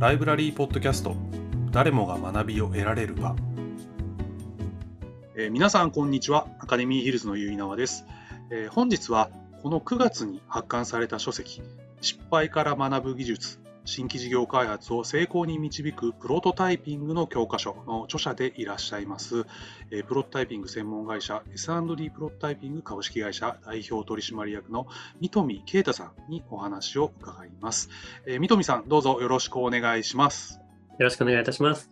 ライブラリーポッドキャスト。誰もが学びを得られる場、えー皆さんこんにちは。アカデミーヒルズのゆいなわです、えー本日はこの9月に発刊された書籍失敗から学ぶ技術。新規事業開発を成功に導くプロトタイピングの教科書の著者でいらっしゃいます、えープロトタイピング専門会社 S&D プロトタイピング株式会社代表取締役の三富啓太さんにお話を伺います、えー三富さんどうぞよろしくお願いしますよろしくお願いいたします。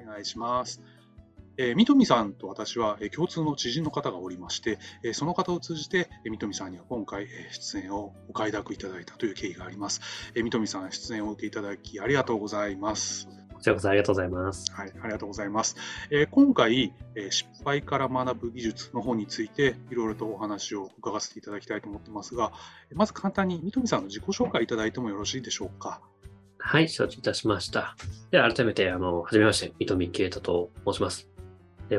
お願いします。えー三富さんと私は、えー共通の知人の方がおりまして、えーその方を通じて、えー三富さんには今回、えー出演をお快諾いただいたという経緯があります。えー三富さん、出演を受けいただきありがとうございます。こちらこそありがとうございます。はい、ありがとうございます。えー今回、えー失敗から学ぶ技術の方について、いろいろとお話を伺わせていただきたいと思ってますが、えーまず簡単に三富さんの自己紹介いただいてもよろしいでしょうか？はい、承知いたしました。では改めて、あの、はじめまして、三富啓太と申します。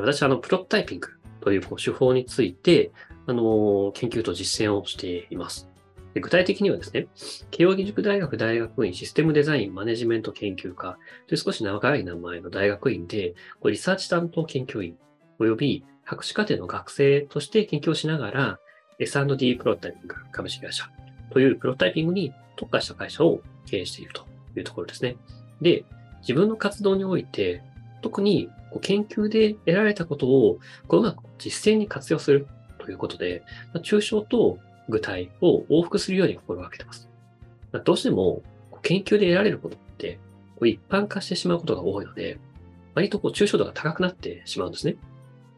私は、あの、プロトタイピングというこう手法について、あの、研究と実践をしています。で具体的にはですね、慶應義塾大学大学院システムデザインマネジメント研究科という少し長い名前の大学院で、こうリサーチ担当研究員及び博士課程の学生として研究をしながら、S&D プロトタイピング株式会社というプロトタイピングに特化した会社を経営しているというところですね。で、自分の活動において、特に研究で得られたことをこううまく実践に活用するということで、抽象と具体を往復するように心がけてます。どうしても研究で得られることって一般化してしまうことが多いので、割とこう抽象度が高くなってしまうんですね。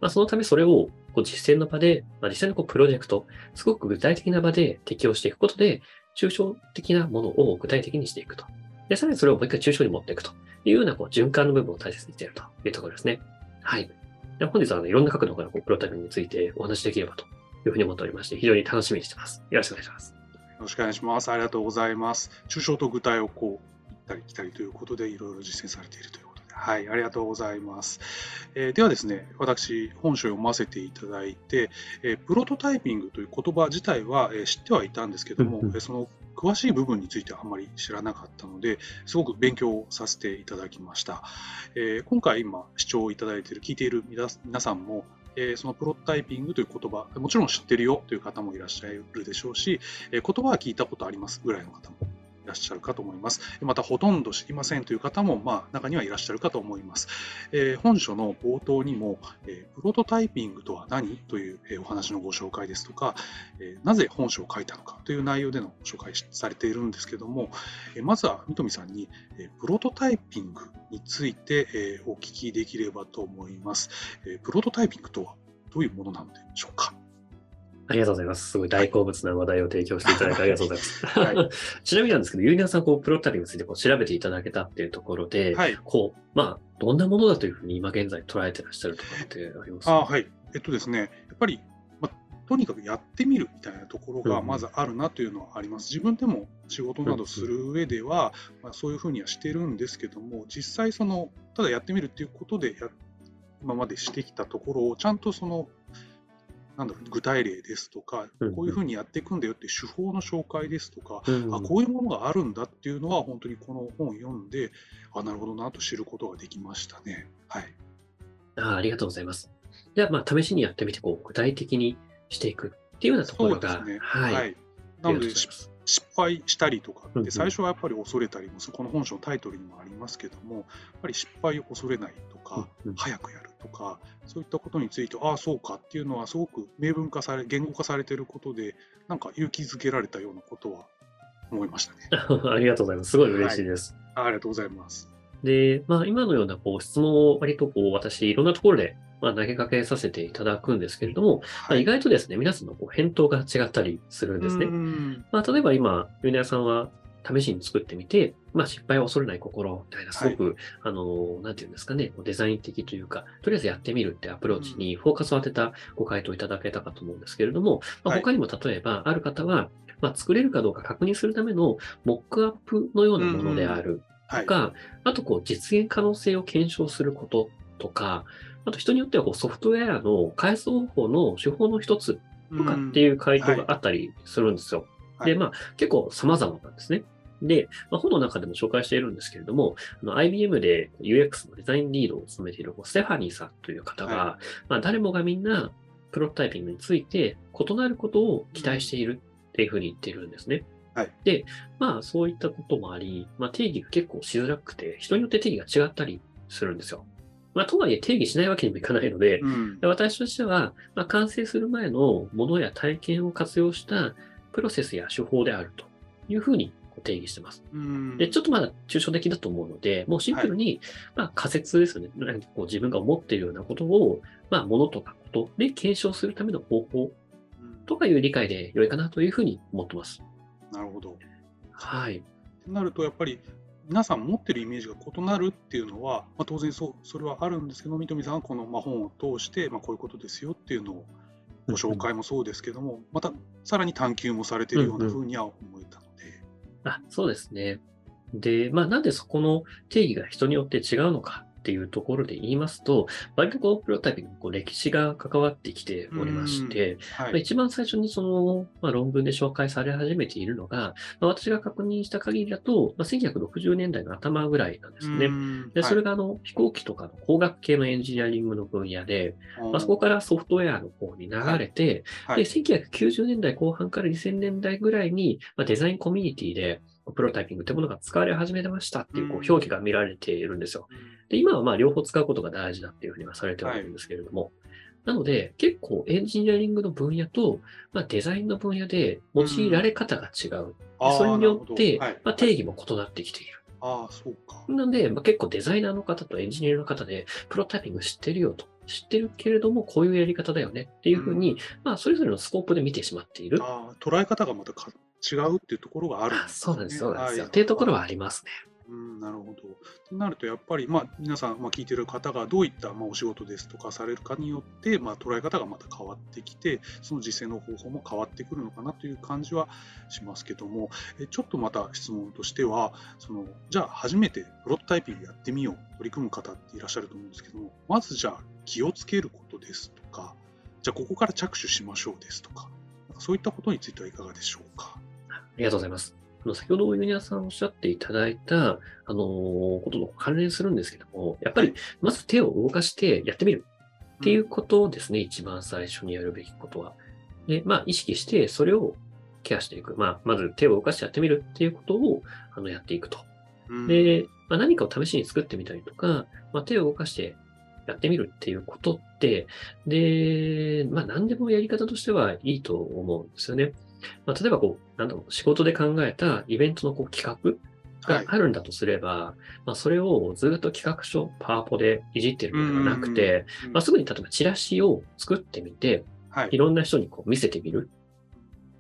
まあ、そのためそれをこう実践の場で、まあ、実際のこうプロジェクト、すごく具体的な場で適用していくことで、抽象的なものを具体的にしていくと。で、さらにそれをもう一回抽象に持っていくというようなこう循環の部分を大切にしているというところですね。はい。で本日はあのいろんな角度からこうプロタイピングについてお話しできればというふうに思っておりまして、非常に楽しみにしています。よろしくお願いします。よろしくお願いします。ありがとうございます。抽象と具体をこう行ったり来たりということでいろいろ実践されているということで、はい、ありがとうございます。えーではですね、私本書を読ませていただいて、えープロトタイピングという言葉自体は、えー知ってはいたんですけども、うんその詳しい部分についてはあまり知らなかったので、すごく勉強させていただきました。えー今回今視聴いただいている、聞いている皆さんも、えーそのプロタイピングという言葉、もちろん知ってるよという方もいらっしゃるでしょうし、えー言葉は聞いたことありますぐらいの方もらっしゃるかと思います。また、ほとんど知りませんという方も、まあ、中にはいらっしゃるかと思います。えー本書の冒頭にも、えープロトタイピングとは何という、えーお話のご紹介ですとか、えーなぜ本書を書いたのかという内容での紹介されているんですけども、えーまずは三富さんに、えープロトタイピングについて、えーお聞きできればと思います。えープロトタイピングとはどういうものなのでしょうか？ありがとうございます。すごい大好物な話題を提供していただいてありがとうございます。はちなみになんですけど、ゆいなさん、こう、プロトタイピングについてこう調べていただけたっていうところで、はい。こう、まあ、どんなものだというふうに今現在捉えてらっしゃるとかってありますあはい。えっとですね、やっぱり、ま、とにかくやってみるみたいなところがうんまずあるなというのはあります。自分でも仕事などする上では、まあ、そういうふうにはしてるんですけども、実際その、ただやってみるっていうことでや、今までしてきたところを、ちゃんとその、なんだ具体例ですとかうんう、んこういうふうにやっていくんだよって手法の紹介ですとか、うんあこういうものがあるんだっていうのは、本当にこの本を読んで、あなるほどなと知ることができましたね。はい。あありがとうございます。じゃあ、まあ、試しにやってみて、こう、具体的にしていくっていうようなところが、ね。はい。はい。なので、失敗したりとかうんうんって、最初はやっぱり恐れたりも、この本書のタイトルにもありますけども、やっぱり失敗を恐れないとか、うんうん早くやるとか、そういったことについて、ああ、そうかっていうのは、すごく明文化され、言語化されていることで、なんか勇気づけられたようなことは思いましたね。ありがとうございます。すごい嬉しいです。あありがとうございます。で、まあ、今のようなこう質問を割とこう私、いろんなところでまあ投げかけさせていただくんですけれども、まあ、意外とですね、皆さんのこう返答が違ったりするんですねう。んまあ、例えば今、ユニアさんは試しに作ってみて、まあ、失敗を恐れない心みたいな、すごく、あの、なんていうんですかね、デザイン的というか、とりあえずやってみるってアプローチにフォーカスを当てたご回答いただけたかと思うんですけれども、まあ、はい。他にも例えば、ある方は、まあ、作れるかどうか確認するためのモックアップのようなものであるはい。とか、あとこう実現可能性を検証することとか、あと人によってはこうソフトウェアの開発方法の手法の一つとかっていう回答があったりするんですよ。はい。で、まあ結構様々なんですね。で、まあ、本の中でも紹介しているんですけれども、あの IBM で UX のデザインリードを務めているステファニーさんという方が、はまあ、誰もがみんなプロトタイピングについて異なることを期待しているっていうふうに言っているんですね。はいで、まあそういったこともあり、まあ、定義が結構しづらくて、人によって定義が違ったりするんですよ。まあ、とはいえ定義しないわけにもいかないので、うんで私としては、まあ、完成する前のものや体験を活用したプロセスや手法であるというふうに定義してます。うんで、ちょっとまだ抽象的だと思うので、もうシンプルに、まあ仮説ですよね。何かこう自分が思っているようなことを、まあものとかことで検証するための方法うんとかいう理解で良いかなというふうに思ってます。なるほど。はい。ってなると、やっぱり皆さん持ってるイメージが異なるっていうのは、まあ、当然そうそれはあるんですけど、三富さんはこのまあ本を通して、まあ、こういうことですよっていうのをご紹介もそうですけども、またさらに探求もされているようなふうには思えた。あ、そうですね。で、まあなんでそこの定義が人によって違うのかっていうところで言いますと、割とこのプロトタイピングにこう歴史が関わってきておりまして、まあはい。一番最初にその、まあ、論文で紹介され始めているのが、まあ、私が確認した限りだと、まあ、1960年代の頭ぐらいなんですね。うん。で、それが、があの飛行機とかの工学系のエンジニアリングの分野で、はいまあ、そこからソフトウェアの方に流れて、はい。で、1990年代後半から2000年代ぐらいに、まあ、デザインコミュニティで、プロタイピングというものが使われ始めましたっていうこううん表記が見られているんですよ。で、今はまあ両方使うことが大事だっていうふうにはされてはいるんですけれども、なので結構エンジニアリングの分野と、まあ、デザインの分野で用いられ方が違う。それによって、まあ、定義も異なってきている。ああ、そうか。なので、まあ、結構デザイナーの方とエンジニアの方で、プロタイピング知ってるよと。知ってるけれども、こういうやり方だよねっていうふうに、うんまあ、それぞれのスコープで見てしまっている。ああ、捉え方がまたか違うっていうところがあるんあそうなんです、そうなんですよ。はいっていうところはありますね。うん、なるほど。となると、やっぱり、まあ、皆さん、まあ、聞いてる方がどういった、まあ、お仕事ですとかされるかによって、まあ、捉え方がまた変わってきて、その実践の方法も変わってくるのかなという感じはしますけども、えちょっとまた質問としては、そのじゃあ、初めてプロトタイピングやってみよう、取り組む方っていらっしゃると思うんですけども、まずじゃあ、気をつけることですとか、じゃあ、ここから着手しましょうですとか、なんかそういったことについてはいかがでしょうか？ありがとうございます。あの先ほどユニアさんおっしゃっていただいた、あのーことと関連するんですけども、やっぱりまず手を動かしてやってみるっていうことですね、一番最初にやるべきことは。で、まあ意識してそれをケアしていく。まあまず手を動かしてやってみるっていうことをあのやっていくと。うんで、まあ、何かを試しに作ってみたりとか、まあ、手を動かしてやってみるっていうことって、で、まあ何でもやり方としてはいいと思うんですよね。まあ、例えばこう、なんだろう、仕事で考えたイベントのこう企画がはい。あるんだとすれば、まあそれをずっと企画書、パワポでいじってるのではなくて、うんまあすぐに例えばチラシを作ってみて、はい。いろんな人にこう見せてみる。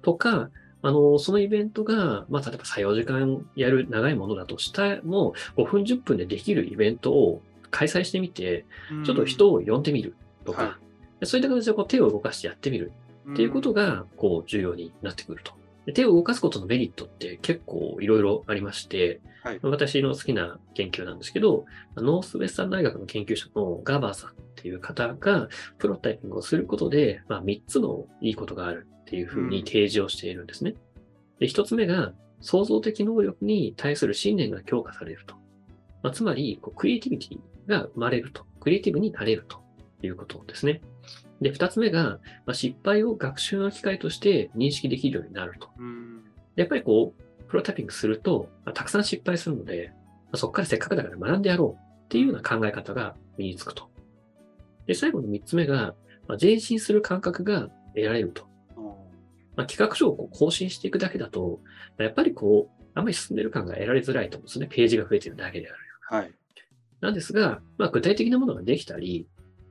とか、あの、そのイベントが、まあ、例えば3、4時間やる長いものだとしても、5分、10分でできるイベントを開催してみて、ちょっと人を呼んでみるとか、はでそういった形でこう手を動かしてやってみるっていうことが、こう、重要になってくると。で手を動かすことのメリットって結構いろいろありまして、はい私の好きな研究なんですけど、ノースウェスタン大学の研究者のガバーさんっていう方が、プロタイピングをすることで、まあ、3つのいいことがあるっていうふうに提示をしているんですね。で、1つ目が、創造的能力に対する信念が強化されると。まあ、つまりこう、クリエイティビティが生まれると。クリエイティブになれるということですね。で、2つ目が、まあ、失敗を学習の機会として認識できるようになると。やっぱりこう、プロタイピングすると、まあたくさん失敗するので、まあそこからせっかくだから学んでやろうっていうような考え方が身につくと。で、最後の3つ目が、まあ、前進する感覚が得られると。まあ、企画書をこう更新していくだけだと、まあやっぱりこう、あんまり進んでる感が得られづらいと思うんですね。ページが増えてるだけである。はい。なんですが、まあ、具体的なものができたり、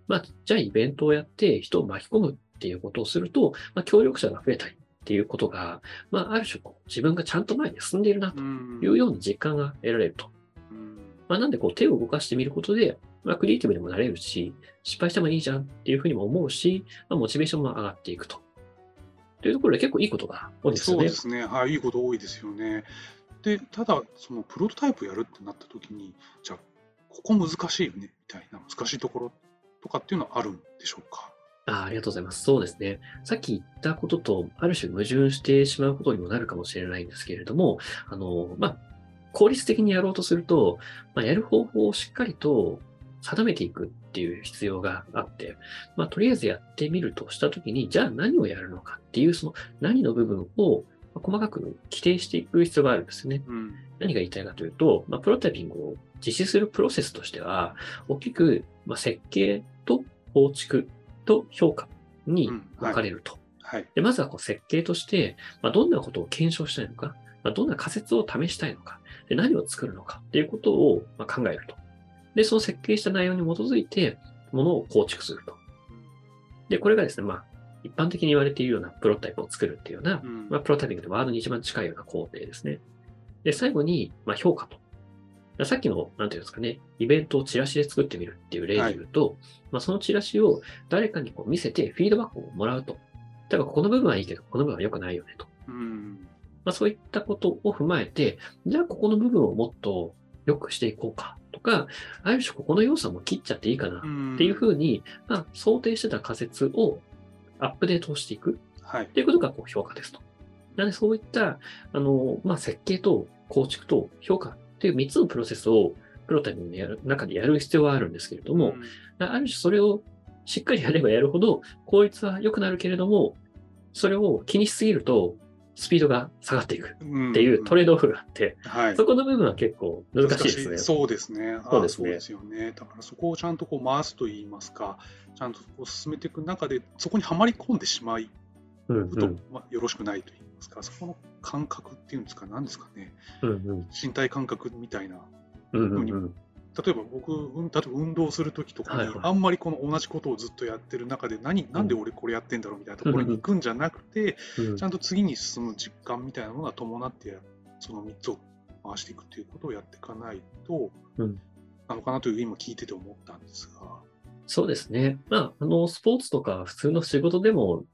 まあ、じゃあイベントをやって人を巻き込むっていうことをすると、まあ、協力者が増えたりっていうことが、まあ、ある種こう自分がちゃんと前に進んでいるなとんいうような実感が得られると。うんまあ、なんでこう手を動かしてみることで、まあ、クリエイティブにもなれるし、失敗してもいいじゃんっていうふうにも思うし、まあ、モチベーションも上がっていくと。というところで結構いいことが多いですよね。そうですね、はい、いいこと多いですよね。で、ただ、そのプロトタイプやるってなった時に、じゃあ、ここ難しいよねみたいな難しいところとかっていうのはあるんでしょうか？あありがとうございます。そうですね。さっき言ったことと、ある種矛盾してしまうことにもなるかもしれないんですけれども、あの、まあ、効率的にやろうとすると、まあ、やる方法をしっかりと定めていくっていう必要があって、まあ、とりあえずやってみるとしたときに、じゃあ何をやるのかっていう、その何の部分を細かく規定していく必要があるんですよね。うん何が言いたいかというと、まあ、プロトタイピングを実施するプロセスとしては、大きく、まあ、設計と構築と評価にうん分かれると。はい。でまずはこう設計として、まあ、どんなことを検証したいのか、まあ、どんな仮説を試したいのか、で何を作るのかっていうことをまあ考えると。で、その設計した内容に基づいて、ものを構築すると。で、これがですね、まあ、一般的に言われているようなプロトタイプを作るっていうような、うんまあ、プロトタイピングでワードに一番近いような工程ですね。で、最後に、まあ、評価と。さっきの、なんていうんですかね、イベントをチラシで作ってみるっていう例で言うと、まあ、そのチラシを誰かにこう見せてフィードバックをもらうと。例えば、この部分はいいけど、この部分は良くないよねと。うんまあ、そういったことを踏まえて、じゃあここの部分をもっと良くしていこうかとか、ある種ここの要素も切っちゃっていいかなうんっていうふうに、まあ、想定してた仮説をアップデートをしていくはいっ。ていうことがこう評価ですと。なのでそういった、あの、まあ、設計と構築と評価っていう3つのプロセスをプロタイプのやる中でやる必要はあるんですけれども、ある種それをしっかりやればやるほど効率は良くなるけれども、それを気にしすぎるとスピードが下がっていくうんっていうトレードオフがあって、はい。そこの部分は結構難しいですね。そうですね。あそうですねそうですよね。だからそこをちゃんとこう回すといいますか、ちゃんとこう進めていく中で、そこにはまり込んでしまいうんうと、んまあ、よろしくないと言いますか、そこの感覚っていうんですか、何ですかね、うんうん。身体感覚みたいな、うんうんうん。例えば僕、うん例えば運動するときとかに、あんまりこの同じことをずっとやってる中で、何、なんで俺これやってんだろうみたいなところに行くんじゃなくて、うん。ちゃんと次に進む実感みたいなものが伴ってや、その3つを回していくっていうことをやっていかないと、うん。なのかなという今聞いてて思ったんですが。そうですね。まあ、あの、スポーツとか普通の仕事でも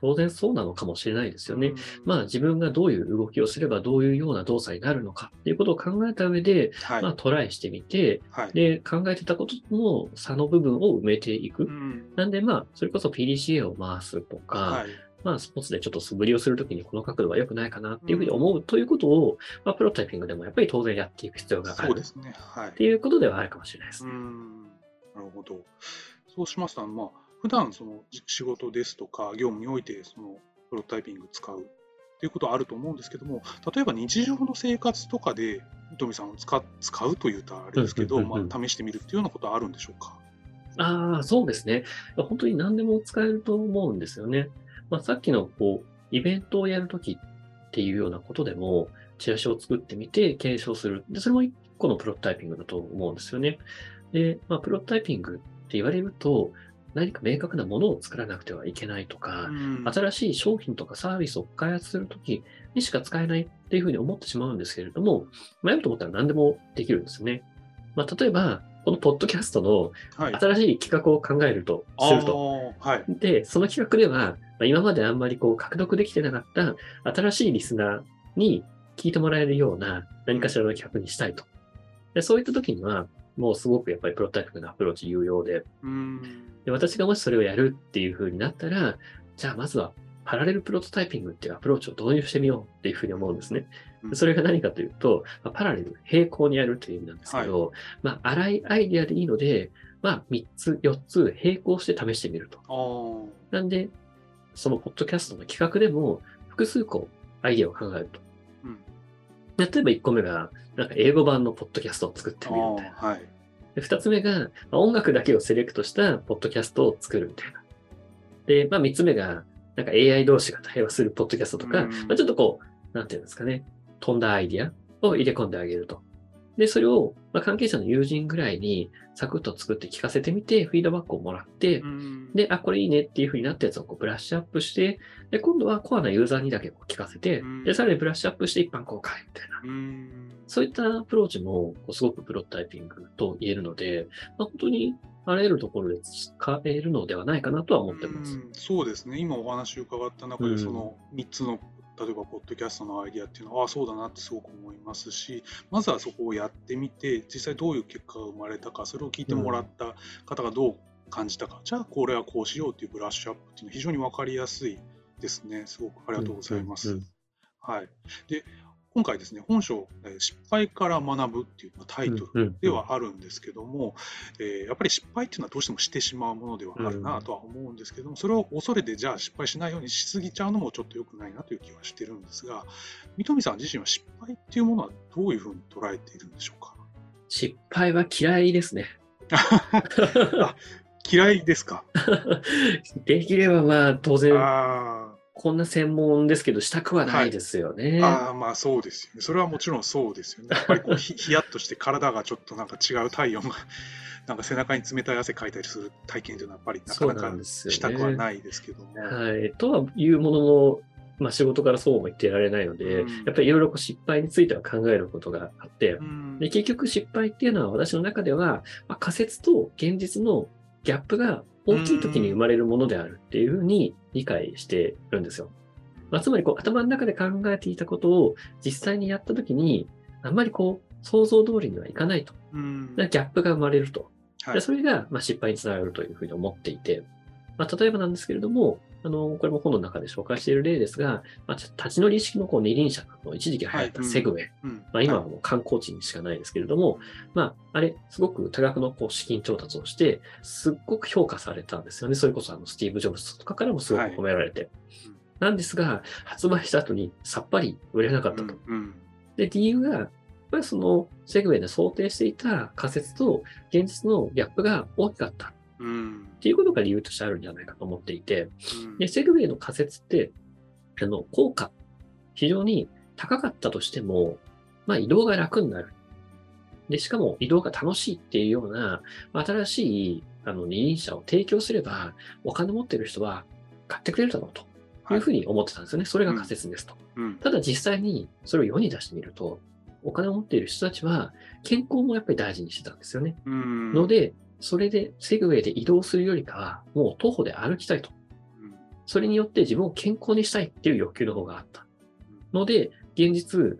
当然そうなのかもしれないですよね。まあ、自分がどういう動きをすればどういうような動作になるのかっていうことを考えた上で、はい。まあ、トライしてみて、はい。で、考えてたことの差の部分を埋めていく。うんなんで、まあ、それこそ PDCA を回すとか、はい。まあ、スポーツでちょっと素振りをするときにこの角度は良くないかなっていうふうに思うということを、まあ、プロトタイピングでもやっぱり当然やっていく必要があるっそうですね。はい。ていうことではあるかもしれないですうね。ん。なるほど。そうしますと、まあ、普段そのじ仕事ですとか、業務において、そのプロトタイピング使うっていうことはあると思うんですけども、例えば日常の生活とかで、伊富さんを使使うというとあれですけど、うんうんうんうんまあ、試してみるっていうようなことはあるんでしょうか？ああ、そうですね。本当に何でも使えると思うんですよね。まあ、さっきのこう、イベントをやるときっていうようなことでも、チラシを作ってみて検証する。で、それも一個のプロトタイピングだと思うんですよね。で、まあ、プロトタイピングって言われると、何か明確なものを作らなくてはいけないとか、うん新しい商品とかサービスを開発するときにしか使えないっていうふうに思ってしまうんですけれども、まあ、やると思ったら何でもできるんですよね。まあ、例えば、このポッドキャストのはい。新しい企画を考えると、すると。はい。で、その企画では、まあ今まであんまりこう獲得できてなかった新しいリスナーに聞いてもらえるような何かしらの企画にしたいと。でそういった時には、もうすごくやっぱりプロトタイプのアプローチ有用で、うん。で私がもしそれをやるっていう風になったら、じゃあまずはパラレルプロトタイピングっていうアプローチを導入してみようっていう風に思うんですね。それが何かというと、まあパラレル、並行にやるという意味なんですけど、まあ、荒いアイディアでいいので、まあ、3つ、4つ並行して試してみると。なんで、そのポッドキャストの企画でも、複数個アイディアを考えると。うん例えば1個目が、なんか英語版のポッドキャストを作ってあみるみたいな。ー。はい。で2つ目が、まあ音楽だけをセレクトしたポッドキャストを作るみたいな。で、まあ3つ目が、なんか AI 同士が対話するポッドキャストとか、うんまあ、ちょっとこう、なんていうんですかね、飛んだアイディアを入れ込んであげると。で、それを、まあ、関係者の友人ぐらいにサクッと作って聞かせてみて、フィードバックをもらって、うん。で、あ、これいいねっていう風になったやつをこうブラッシュアップして、で、今度はコアなユーザーにだけこう聞かせてうん、で、さらにブラッシュアップして一般公開みたいな。うん。そういったアプローチもこうすごくプロトタイピングと言えるので、まあ、本当にあらゆるところで使えるのではないかなとは思ってます。うん。そうですね、今お話伺った中で、うん。その3つの、例えば、ポッドキャストのアイディアっていうのは、ああ、そうだなってすごく思いますし、まずはそこをやってみて、実際どういう結果が生まれたか、それを聞いてもらった方がどう感じたか、じゃあこれはこうしようっていうブラッシュアップっていうのは非常に分かりやすいですね。すごくありがとうございます。うんうんはい。で、今回ですね、本書、えー失敗から学ぶっていうタイトルではあるんですけども、えーやっぱり失敗っていうのはどうしてもしてしまうものではあるうなんとは思うんですけども、それを恐れてじゃあ失敗しないようにしすぎちゃうのもちょっと良くないなという気はしてるんですが、三富さん自身は失敗っていうものはどういうふうに捉えているんでしょうか？失敗は嫌いですね。嫌いですか？できればまあ当然あこんな専門ですけどしたくはないですよね。ーあー、まあそうですよね。それはもちろんそうですよね。やっぱりこうひ ひやっとして体がちょっとなんか違う体温が、なんか背中に冷たい汗かいたりする体験というのはやっぱりなかなか。したくはないですけども。はい。とはいうものの、まあ、仕事からそうも言ってられないので、うんやっぱりいろいろこう失敗については考えることがあって、うんで結局失敗っていうのは私の中では、まあ、仮説と現実のギャップが大きい時に生まれるものであるっていうふうに理解してるんですよ。まあ、つまりこう頭の中で考えていたことを実際にやった時に、あんまりこう想像通りにはいかないと。うんギャップが生まれると。はいでそれがまあ失敗につながるというふうに思っていて、まあ、例えばなんですけれども、あの、これも本の中で紹介している例ですが、まあ、立ち乗り式のこう二輪車の一時期流行ったセグウェイ。うんまあ、今はもう観光地にしかないですけれども、まあ、あれ、すごく多額のこう資金調達をして、すっごく評価されたんですよね。それこそあのスティーブ・ジョブズとかからもすごく褒められて。うんなんですが、発売した後にさっぱり売れなかったと。うんで、理由が、やっぱりそのセグウェイで想定していた仮説と現実のギャップが大きかったっうんていうことが理由としてあるんじゃないかと思っていて、うんで、セグウェイの仮説って、あの、効果、非常に高かったとしても、まあ移動が楽になる。で、しかも移動が楽しいっていうような、まあ新しい、あの、二輪車を提供すれば、お金持ってる人は買ってくれるだろうというふうに思ってたんですよね。それが仮説ですと。うんただ実際にそれを世に出してみると、お金を持っている人たちは健康もやっぱり大事にしてたんですよね。うんので、それでセグウェイで移動するよりかは、もう徒歩で歩きたいと。それによって自分を健康にしたいっていう欲求の方があった。ので、現実、受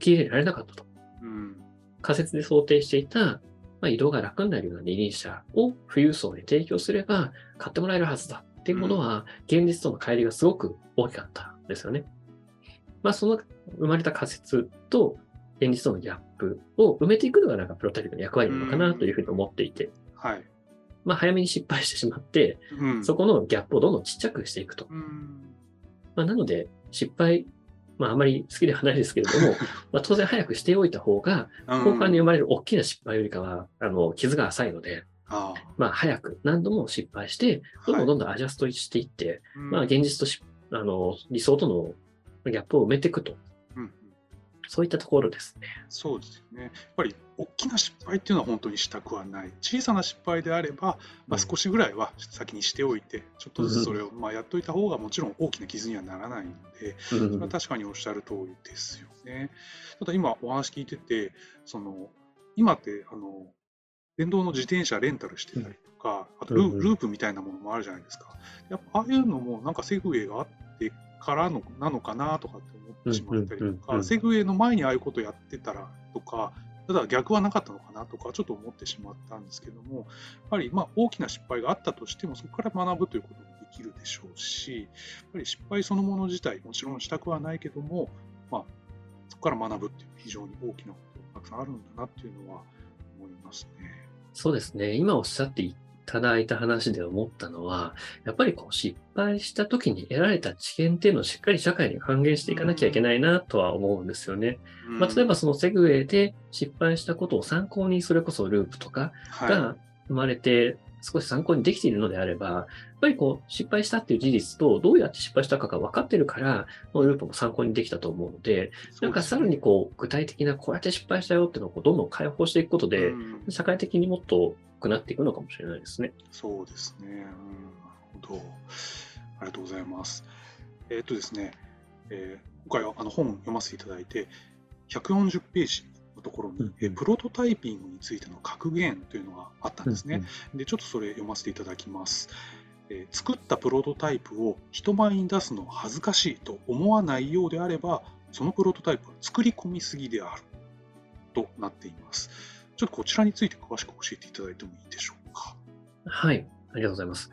け入れられなかったと。うん仮説で想定していた、まあ、移動が楽になるような二輪車を富裕層に提供すれば買ってもらえるはずだっていうものは、現実との乖離がすごく大きかったんですよね。まあ、その生まれた仮説と現実とのギャップを埋めていくのがなんかプロタイプの役割なのかなというふうに思っていて、はいまあ、早めに失敗してしまって、うんそこのギャップをどんどんちっちゃくしていくと。うんまあ、なので、失敗、まあ、あまり好きではないですけれども、まあ、当然早くしておいた方が、後半に生まれる大きな失敗よりかは、あの、傷が浅いので、あまあ、早く何度も失敗して、あどんどんどんどんアジャストしていって、うんまあ、現実とし、あの、理想とのギャップを埋めていくと。うんそういったところですね。そうですよね。やっぱり大きな失敗っていうのは本当にしたくはない。小さな失敗であれば、まあ、うん少しぐらいは先にしておいて、ちょっとずつそれをまあやっといた方がもちろん大きな傷にはならないので、うそれんは確かにおっしゃる通りですよね。ただ今お話聞いてて、その今ってあの電動の自転車レンタルしてたりとか、あとループみたいなものもあるじゃないですか。やっぱああいうのもなんかセグウェイがあってからのなのかなとかって思ってしまったりとか、んセグウェイの前にああいうことやってたらとか、ただ逆はなかったのかなとかちょっと思ってしまったんですけども、やっぱりまあ大きな失敗があったとしてもそこから学ぶということもできるでしょうし、やっぱり失敗そのもの自体もちろんしたくはないけども、まあ、そこから学ぶっていう非常に大きなことがたくさんあるんだなっていうのは思いますね。そうですね。今おっしゃってただいた話で思ったのは、やっぱりこう失敗した時に得られた知見っていうのをしっかり社会に還元していかなきゃいけないなとは思うんですよね。まあ、例えばそのセグウェイで失敗したことを参考に、それこそループとかはが生まれて、少し参考にできているのであれば、やっぱりこう失敗したっていう事実と、どうやって失敗したかが分かってるから、このループも参考にできたと思うので、い、なんかさらにこう具体的なこうやって失敗したよっていうのをこうどんどん解放していくことで、うん社会的にもっと良くなっていくのかもしれないですね。そうですね。うん、なるほど。ありがとうございます。えーっとですね、えー今回はあの本を読ませていただいて、140ページのところに、えープロトタイピングについての格言というのがあったんですね。うんで、ちょっとそれ読ませていただきます。えー作ったプロトタイプを人前に出すのは恥ずかしいと思わないようであれば、そのプロトタイプは作り込みすぎであるとなっています。ちょっとこちらについて詳しく教えていただいてもいいでしょうか？はい。ありがとうございます。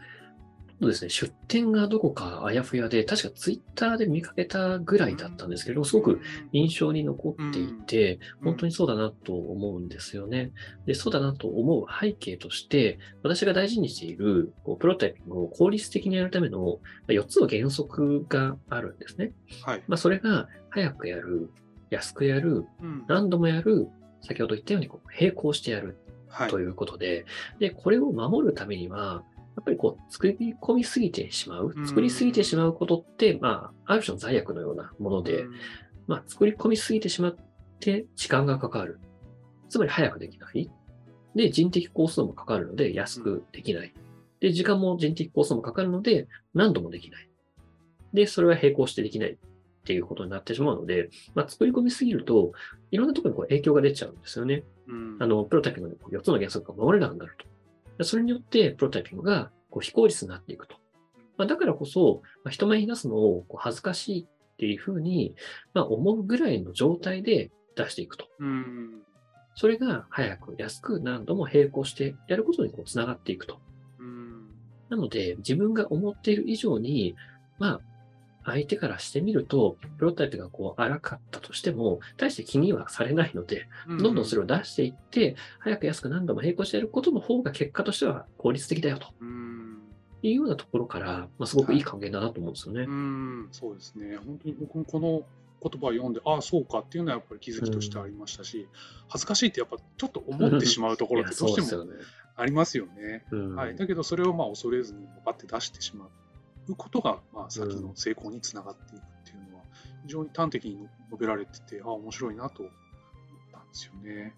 そうですね、出店がどこかあやふやで、確かツイッターで見かけたぐらいだったんですけど、すごく印象に残っていて、本当にそうだなと思うんですよね。で、そうだなと思う背景として、私が大事にしているこうプロトタイピングを効率的にやるための4つの原則があるんですね。はい。まあ、それが、早くやる、安くやる、うん何度もやる、先ほど言ったようにこう並行してやるはいということで、で、これを守るためには、やっぱりこう、作り込みすぎてしまうう。ん作りすぎてしまうことって、まあ、ある種の罪悪のようなもので、まあ、作り込みすぎてしまって時間がかかる。つまり早くできない。で、人的工数もかかるので安くできない。で、時間も人的工数もかかるので何度もできない。で、それは並行してできないっていうことになってしまうので、まあ、作り込みすぎると、いろんなところにこう影響が出ちゃうんですよね。うんあの、プロタイピングの4つの原則が守れなくなると。でそれによって、プロタイピングがこう非効率になっていくと。まあ、だからこそ、まあ、人前に出すのをこう恥ずかしいっていうふうに、まあ、思うぐらいの状態で出していくと。うんそれが早く安く何度も並行してやることにこう繋がっていくと。うんなので、自分が思っている以上に、まあ、相手からしてみると、プロタイプがこう荒かったとしても、大して気にはされないので、どんどんそれを出していって、早く安く何度も並行してやることの方が結果としては効率的だよとうんいうようなところから、まあ、すごくいい還元だなと思うんですよね。うんそうですね。本当に僕もこの言葉を読んで、ああ、そうかっていうのはやっぱり気づきとしてありましたし、恥ずかしいってやっぱちょっと思ってしまうところってどうしても。ありますよね。うんはい、だけどそれをまあ恐れずにバッて出してしまうことが、まあ、先の成功につながっていくっていうのは、非常に端的に述べられてて、ああ、面白いなと思ったんですよね。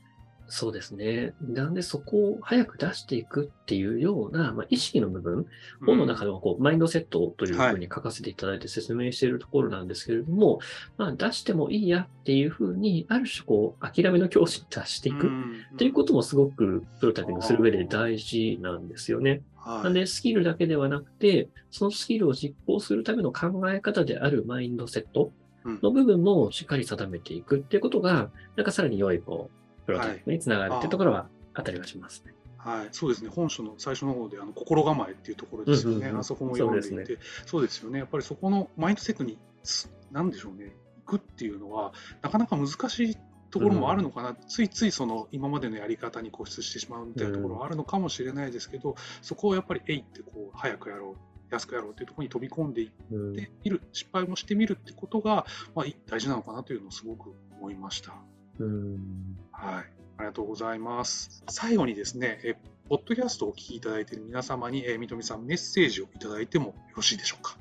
そうですね。なんでそこを早く出していくっていうような、まあ、意識の部分、本の中ではこう、マインドセットというふうに書かせていただいて説明しているところなんですけれども、まあ、出してもいいやっていうふうに、ある種こう、諦めの境地に達していくっていうこともすごくプロタイピングする上で大事なんですよね。はい、なんで、スキルだけではなくて、そのスキルを実行するための考え方であるマインドセットの部分もしっかり定めていくっていうことが、なんかさらに良い、こう、プロタイプにつながるっていうところはあったりはしますね。はい、そうですね、本書の最初の方で、あの心構えっていうところですよね、うんうんうん。あそこも読んでいて、そうでそうですよね、やっぱりそこのマインドセットに、すなんでしょうね、行くっていうのは、なかなか難しいところもあるのかな、ついついその今までのやり方に固執してしまうみたいなところはあるのかもしれないですけど、そこをやっぱり、えいってこう、早くやろう。安くやろうっていうところに飛び込んでいっうん。てみる、失敗もしてみるってことが、まあ、い大事なのかなというのをすごく思いました。うんはい、ありがとうございます。最後にですね、えポッドキャストをお聞きいただいている皆様に、えー、三富さん、メッセージをいただいてもよろしいでしょうか？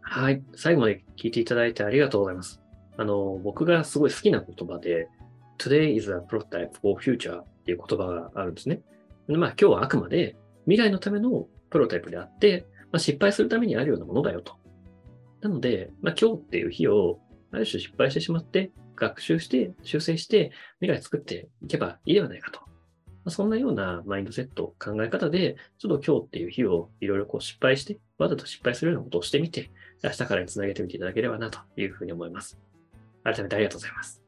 はい。最後まで聞いていただいてありがとうございます。あの、僕がすごい好きな言葉で、Today is a prototype for future っていう言葉があるんですね。でまあ今日はあくまで未来のためのプロタイプであって、まあ、失敗するためにあるようなものだよと。なので、まあ今日っていう日をある種失敗してしまって、学習して、修正して、未来作っていけばいいではないかと。そんなようなマインドセット、考え方で、ちょっと今日っていう日をいろいろこう失敗して、わざと失敗するようなことをしてみて、明日からにつなげてみていただければなというふうに思います。改めてありがとうございます。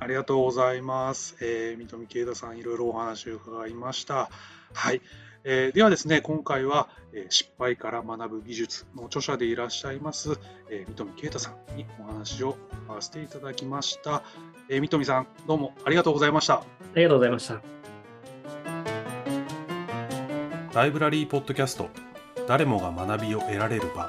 ありがとうございます。えー、三富慶太さん、いろいろお話を伺いました。はい。えーではですね、今回は、えー失敗から学ぶ技術の著者でいらっしゃいます、えー三富慶太さんにお話を伺わせていただきました。えー三富さん、どうもありがとうございました。ありがとうございました。ライブラリーポッドキャスト誰もが学びを得られる場